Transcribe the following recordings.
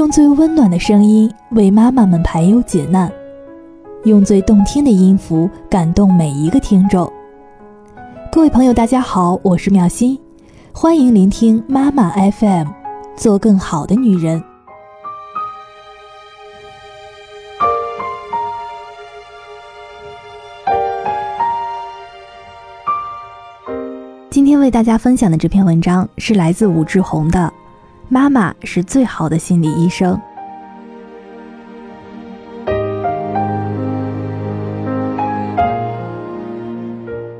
用最温暖的声音为妈妈们排忧解难，用最动听的音符感动每一个听众。各位朋友，大家好，我是妙心，欢迎聆听妈妈 FM，做更好的女人。今天为大家分享的这篇文章是来自武志红的。妈妈是最好的心理医生。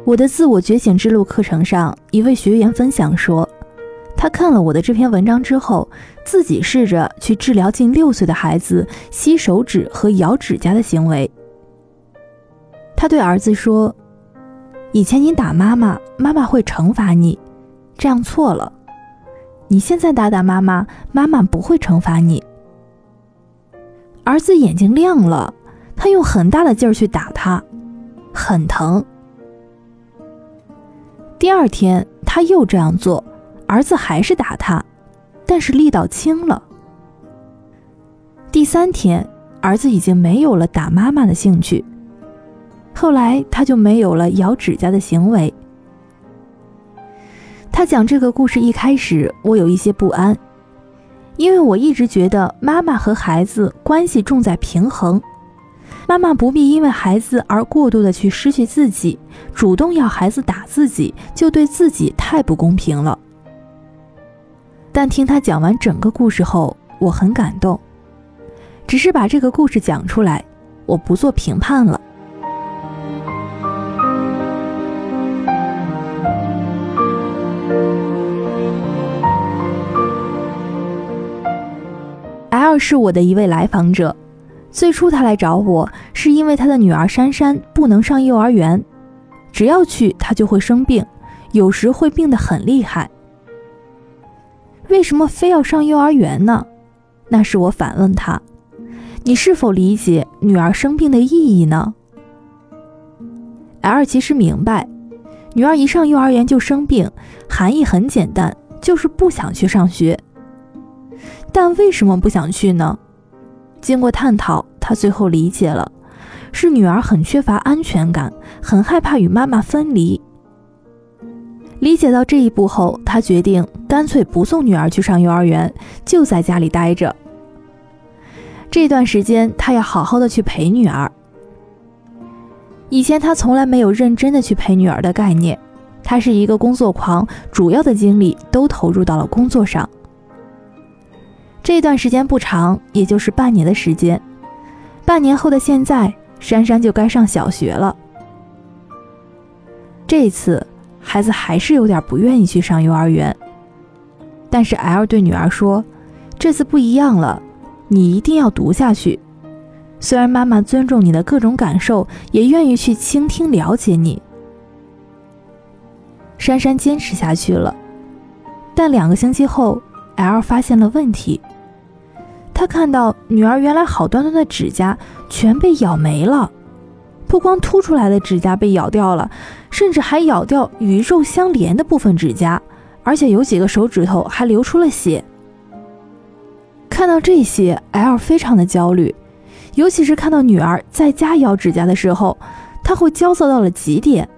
我的自我觉醒之路课程上，一位学员分享说，他看了我的这篇文章之后，自己试着去治疗近六岁的孩子吸手指和咬指甲的行为。他对儿子说：“以前你打妈妈，妈妈会惩罚你，这样错了。”你现在打打妈妈，妈妈不会惩罚你。儿子眼睛亮了，他用很大的劲儿去打他，很疼。第二天他又这样做，儿子还是打他，但是力道轻了。第三天，儿子已经没有了打妈妈的兴趣，后来他就没有了咬指甲的行为。他讲这个故事一开始，我有一些不安，因为我一直觉得妈妈和孩子关系重在平衡，妈妈不必因为孩子而过度的去失去自己，主动要孩子打自己，就对自己太不公平了。但听他讲完整个故事后，我很感动，只是把这个故事讲出来，我不做评判了。二是我的一位来访者，最初他来找我是因为他的女儿珊珊不能上幼儿园，只要去她就会生病，有时会病得很厉害。为什么非要上幼儿园呢？那是我反问他：“你是否理解女儿生病的意义呢？”L 其实明白，女儿一上幼儿园就生病，含义很简单，就是不想去上学。但为什么不想去呢？经过探讨，他最后理解了，是女儿很缺乏安全感，很害怕与妈妈分离。理解到这一步后，他决定干脆不送女儿去上幼儿园，就在家里待着。这段时间，他要好好的去陪女儿。以前他从来没有认真的去陪女儿的概念，他是一个工作狂，主要的精力都投入到了工作上。这段时间不长，也就是半年的时间。半年后的现在，珊珊就该上小学了。这次孩子还是有点不愿意去上幼儿园，但是 L 对女儿说：“这次不一样了，你一定要读下去。虽然妈妈尊重你的各种感受，也愿意去倾听、了解你。”珊珊坚持下去了，但两个星期后，L 发现了问题。他看到女儿原来好端端的指甲全被咬没了，不光凸出来的指甲被咬掉了，甚至还咬掉与肉相连的部分指甲，而且有几个手指头还流出了血。看到这些，L 非常的焦虑，尤其是看到女儿在家咬指甲的时候，他会焦躁到了极点。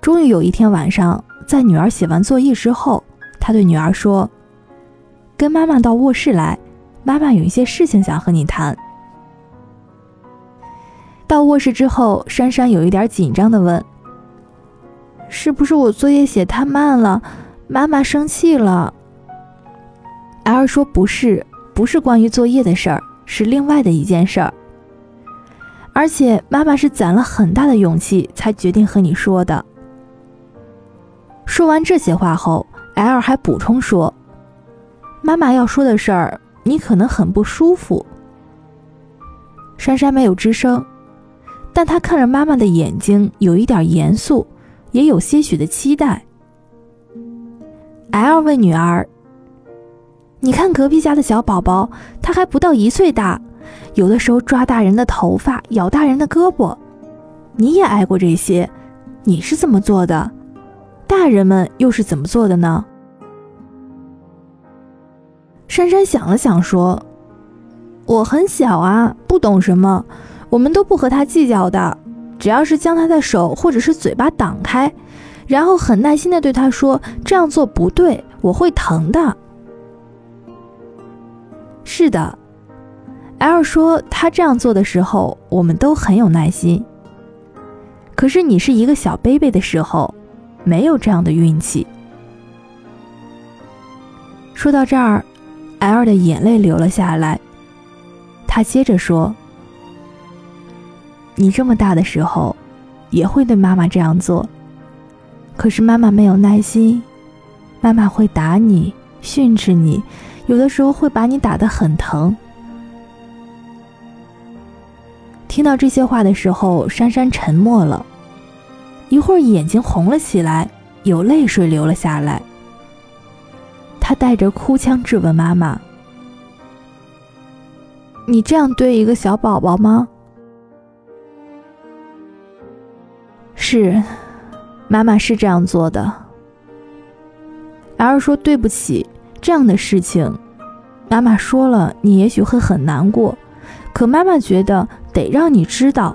终于有一天晚上，在女儿写完作业之后，他对女儿说：“跟妈妈到卧室来。”妈妈有一些事情想和你谈。到卧室之后，珊珊有一点紧张的问：“是不是我作业写太慢了，妈妈生气了？”L 说：“不是，不是关于作业的事儿，是另外的一件事儿。而且妈妈是攒了很大的勇气才决定和你说的。”说完这些话后，L 还补充说：“妈妈要说的事儿。”你可能很不舒服。珊珊没有吱声，但她看着妈妈的眼睛，有一点严肃，也有些许的期待。L 问女儿：“你看隔壁家的小宝宝，他还不到一岁大，有的时候抓大人的头发，咬大人的胳膊。你也挨过这些，你是怎么做的？大人们又是怎么做的呢？”珊珊想了想说：“我很小啊，不懂什么，我们都不和他计较的。只要是将他的手或者是嘴巴挡开，然后很耐心的对他说这样做不对，我会疼的。”是的，L 说他这样做的时候，我们都很有耐心。可是你是一个小 baby 的时候，没有这样的运气。说到这儿，L 的眼泪流了下来。他接着说：“你这么大的时候，也会对妈妈这样做，可是妈妈没有耐心，妈妈会打你、训斥你，有的时候会把你打得很疼。”听到这些话的时候，珊珊沉默了一会儿，眼睛红了起来，有泪水流了下来。他带着哭腔质问妈妈：“你这样对一个小宝宝吗？”是，妈妈是这样做的。儿说：“对不起，这样的事情，妈妈说了，你也许会很难过。可妈妈觉得得让你知道，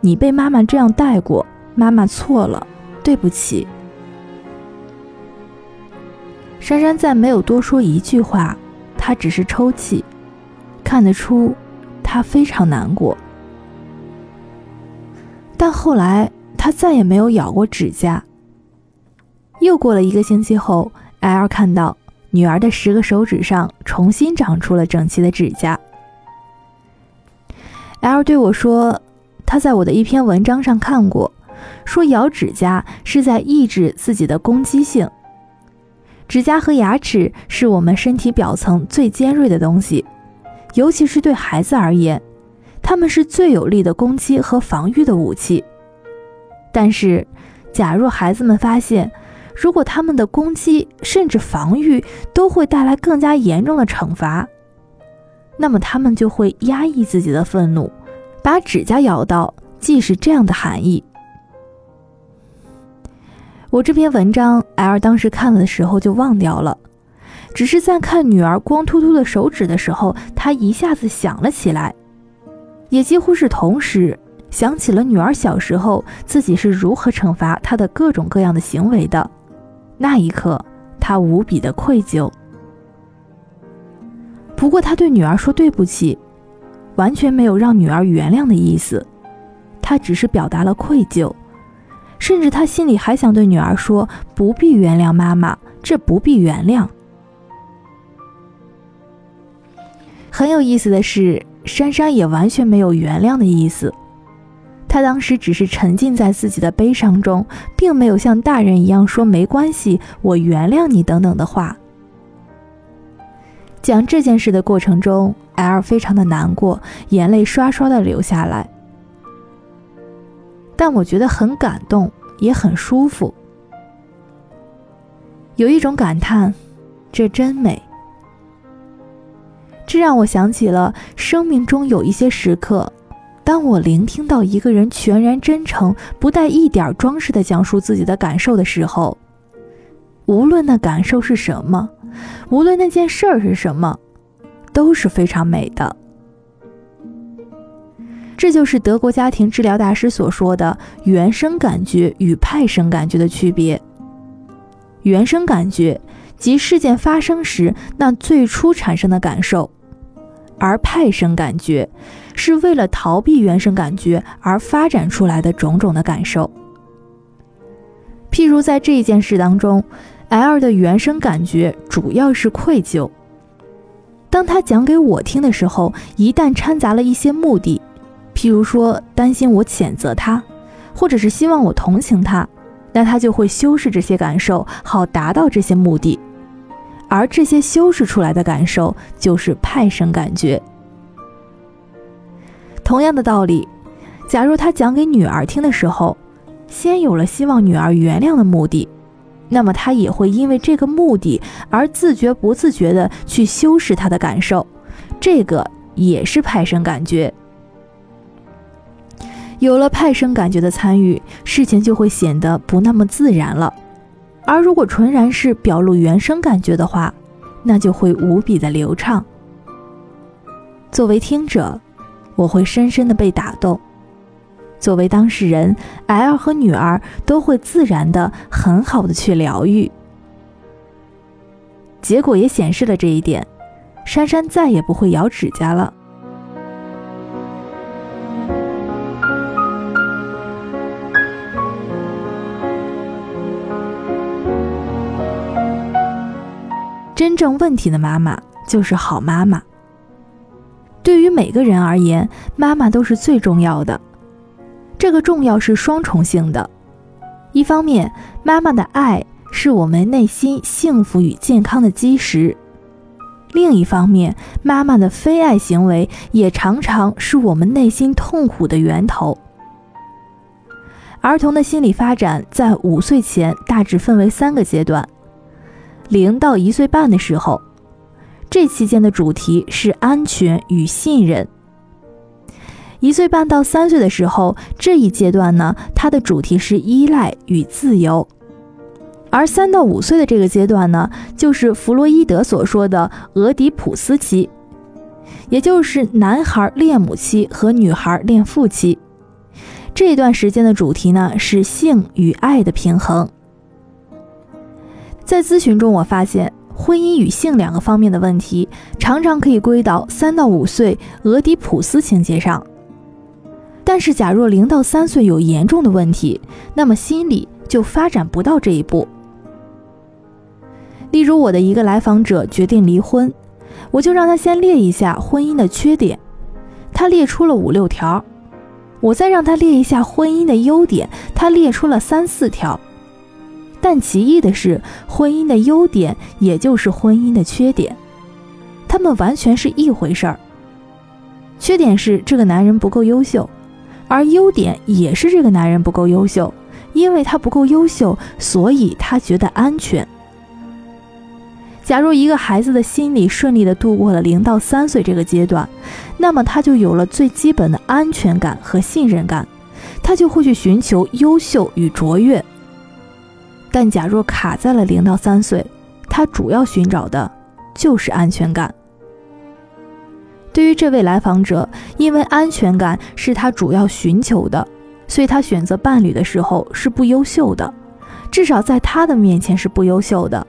你被妈妈这样带过，妈妈错了，对不起。”珊珊再没有多说一句话，她只是抽泣，看得出她非常难过。但后来她再也没有咬过指甲。又过了一个星期后，L 看到女儿的十个手指上重新长出了整齐的指甲。L 对我说：“他在我的一篇文章上看过，说咬指甲是在抑制自己的攻击性。”指甲和牙齿是我们身体表层最尖锐的东西，尤其是对孩子而言，它们是最有力的攻击和防御的武器。但是，假若孩子们发现，如果他们的攻击甚至防御都会带来更加严重的惩罚，那么他们就会压抑自己的愤怒，把指甲咬到，既是这样的含义。我这篇文章，L 当时看了的时候就忘掉了，只是在看女儿光秃秃的手指的时候，他一下子想了起来，也几乎是同时想起了女儿小时候自己是如何惩罚她的各种各样的行为的。那一刻，他无比的愧疚。不过，他对女儿说对不起，完全没有让女儿原谅的意思，他只是表达了愧疚。甚至他心里还想对女儿说：“不必原谅妈妈，这不必原谅。”很有意思的是，珊珊也完全没有原谅的意思。她当时只是沉浸在自己的悲伤中，并没有像大人一样说“没关系，我原谅你”等等的话。讲这件事的过程中，L 非常的难过，眼泪刷刷的流下来。但我觉得很感动，也很舒服，有一种感叹：这真美。这让我想起了生命中有一些时刻，当我聆听到一个人全然真诚、不带一点装饰的讲述自己的感受的时候，无论那感受是什么，无论那件事儿是什么，都是非常美的。这就是德国家庭治疗大师所说的原生感觉与派生感觉的区别。原生感觉即事件发生时那最初产生的感受，而派生感觉是为了逃避原生感觉而发展出来的种种的感受。譬如在这件事当中，L 的原生感觉主要是愧疚。当他讲给我听的时候，一旦掺杂了一些目的。譬如说，担心我谴责他，或者是希望我同情他，那他就会修饰这些感受，好达到这些目的。而这些修饰出来的感受，就是派生感觉。同样的道理，假如他讲给女儿听的时候，先有了希望女儿原谅的目的，那么他也会因为这个目的而自觉不自觉地去修饰他的感受，这个也是派生感觉。有了派生感觉的参与，事情就会显得不那么自然了。而如果纯然是表露原生感觉的话，那就会无比的流畅。作为听者，我会深深的被打动；作为当事人，L 和女儿都会自然的很好的去疗愈。结果也显示了这一点，珊珊再也不会咬指甲了。真正问题的妈妈就是好妈妈。对于每个人而言，妈妈都是最重要的。这个重要是双重性的，一方面，妈妈的爱是我们内心幸福与健康的基石；另一方面，妈妈的非爱行为也常常是我们内心痛苦的源头。儿童的心理发展在五岁前大致分为三个阶段。零到一岁半的时候，这期间的主题是安全与信任。一岁半到三岁的时候，这一阶段呢，它的主题是依赖与自由。而三到五岁的这个阶段呢，就是弗洛伊德所说的俄狄浦斯期，也就是男孩恋母期和女孩恋父期。这段时间的主题呢，是性与爱的平衡。在咨询中，我发现婚姻与性两个方面的问题，常常可以归到三到五岁俄狄浦斯情节上。但是，假若零到三岁有严重的问题，那么心理就发展不到这一步。例如，我的一个来访者决定离婚，我就让他先列一下婚姻的缺点，他列出了五六条；我再让他列一下婚姻的优点，他列出了三四条。但奇异的是，婚姻的优点也就是婚姻的缺点，他们完全是一回事儿。缺点是这个男人不够优秀，而优点也是这个男人不够优秀，因为他不够优秀，所以他觉得安全。假如一个孩子的心理顺利的度过了零到三岁这个阶段，那么他就有了最基本的安全感和信任感，他就会去寻求优秀与卓越。但假若卡在了零到三岁，他主要寻找的就是安全感。对于这位来访者，因为安全感是他主要寻求的，所以他选择伴侣的时候是不优秀的，至少在他的面前是不优秀的。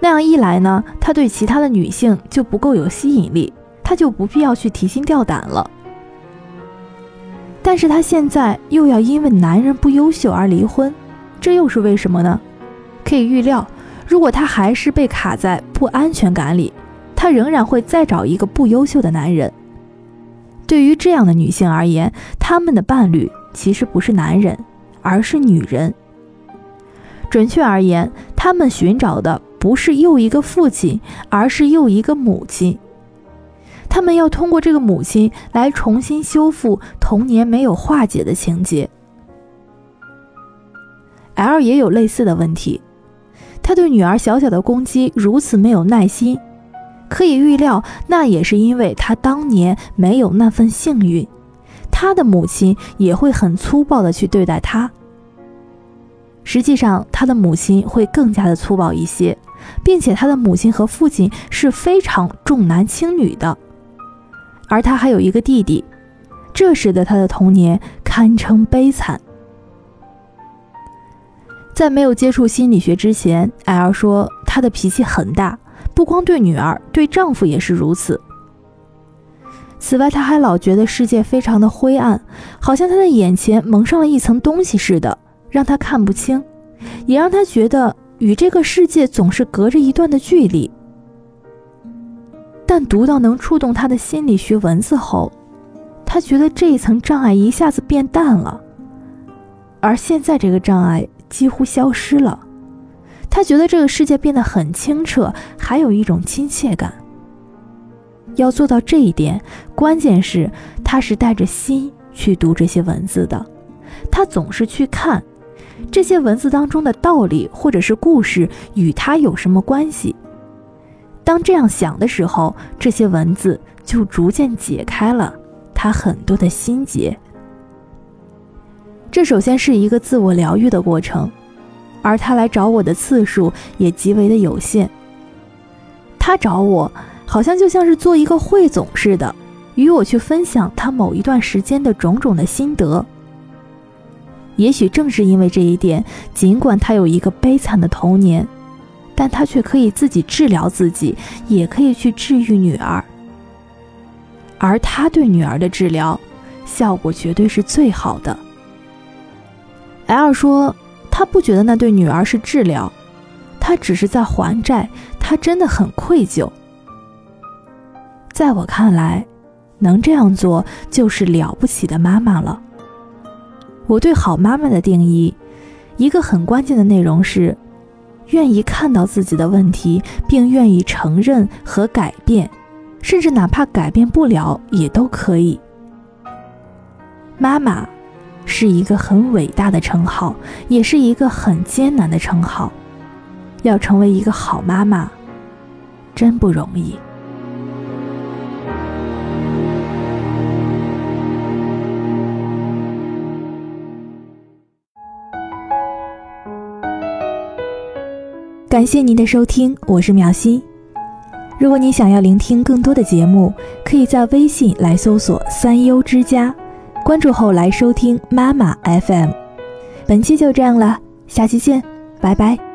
那样一来呢，他对其他的女性就不够有吸引力，他就不必要去提心吊胆了。但是他现在又要因为男人不优秀而离婚，这又是为什么呢？可以预料，如果她还是被卡在不安全感里，她仍然会再找一个不优秀的男人。对于这样的女性而言，她们的伴侣其实不是男人，而是女人。准确而言，她们寻找的不是又一个父亲，而是又一个母亲。他们要通过这个母亲来重新修复童年没有化解的情节。L 也有类似的问题。他对女儿小小的攻击如此没有耐心，可以预料，那也是因为他当年没有那份幸运。他的母亲也会很粗暴的去对待他。实际上，他的母亲会更加的粗暴一些，并且他的母亲和父亲是非常重男轻女的。而他还有一个弟弟，这使得他的童年堪称悲惨。在没有接触心理学之前，L 说她的脾气很大，不光对女儿，对丈夫也是如此。此外，她还老觉得世界非常的灰暗，好像她的眼前蒙上了一层东西似的，让她看不清，也让她觉得与这个世界总是隔着一段的距离。但读到能触动她的心理学文字后，她觉得这一层障碍一下子变淡了，而现在这个障碍。几乎消失了，他觉得这个世界变得很清澈，还有一种亲切感。要做到这一点，关键是他是带着心去读这些文字的，他总是去看这些文字当中的道理或者是故事与他有什么关系。当这样想的时候，这些文字就逐渐解开了他很多的心结。这首先是一个自我疗愈的过程，而他来找我的次数也极为的有限。他找我，好像就像是做一个汇总似的，与我去分享他某一段时间的种种的心得。也许正是因为这一点，尽管他有一个悲惨的童年，但他却可以自己治疗自己，也可以去治愈女儿。而他对女儿的治疗，效果绝对是最好的。L 说，他不觉得那对女儿是治疗，他只是在还债，他真的很愧疚。在我看来，能这样做就是了不起的妈妈了。我对好妈妈的定义，一个很关键的内容是，愿意看到自己的问题，并愿意承认和改变，甚至哪怕改变不了也都可以。妈妈是一个很伟大的称号，也是一个很艰难的称号。要成为一个好妈妈，真不容易。感谢您的收听，我是苗心。如果你想要聆听更多的节目，可以在微信来搜索“三优之家”，关注后来收听妈妈 FM。本期就这样了，下期见，拜拜。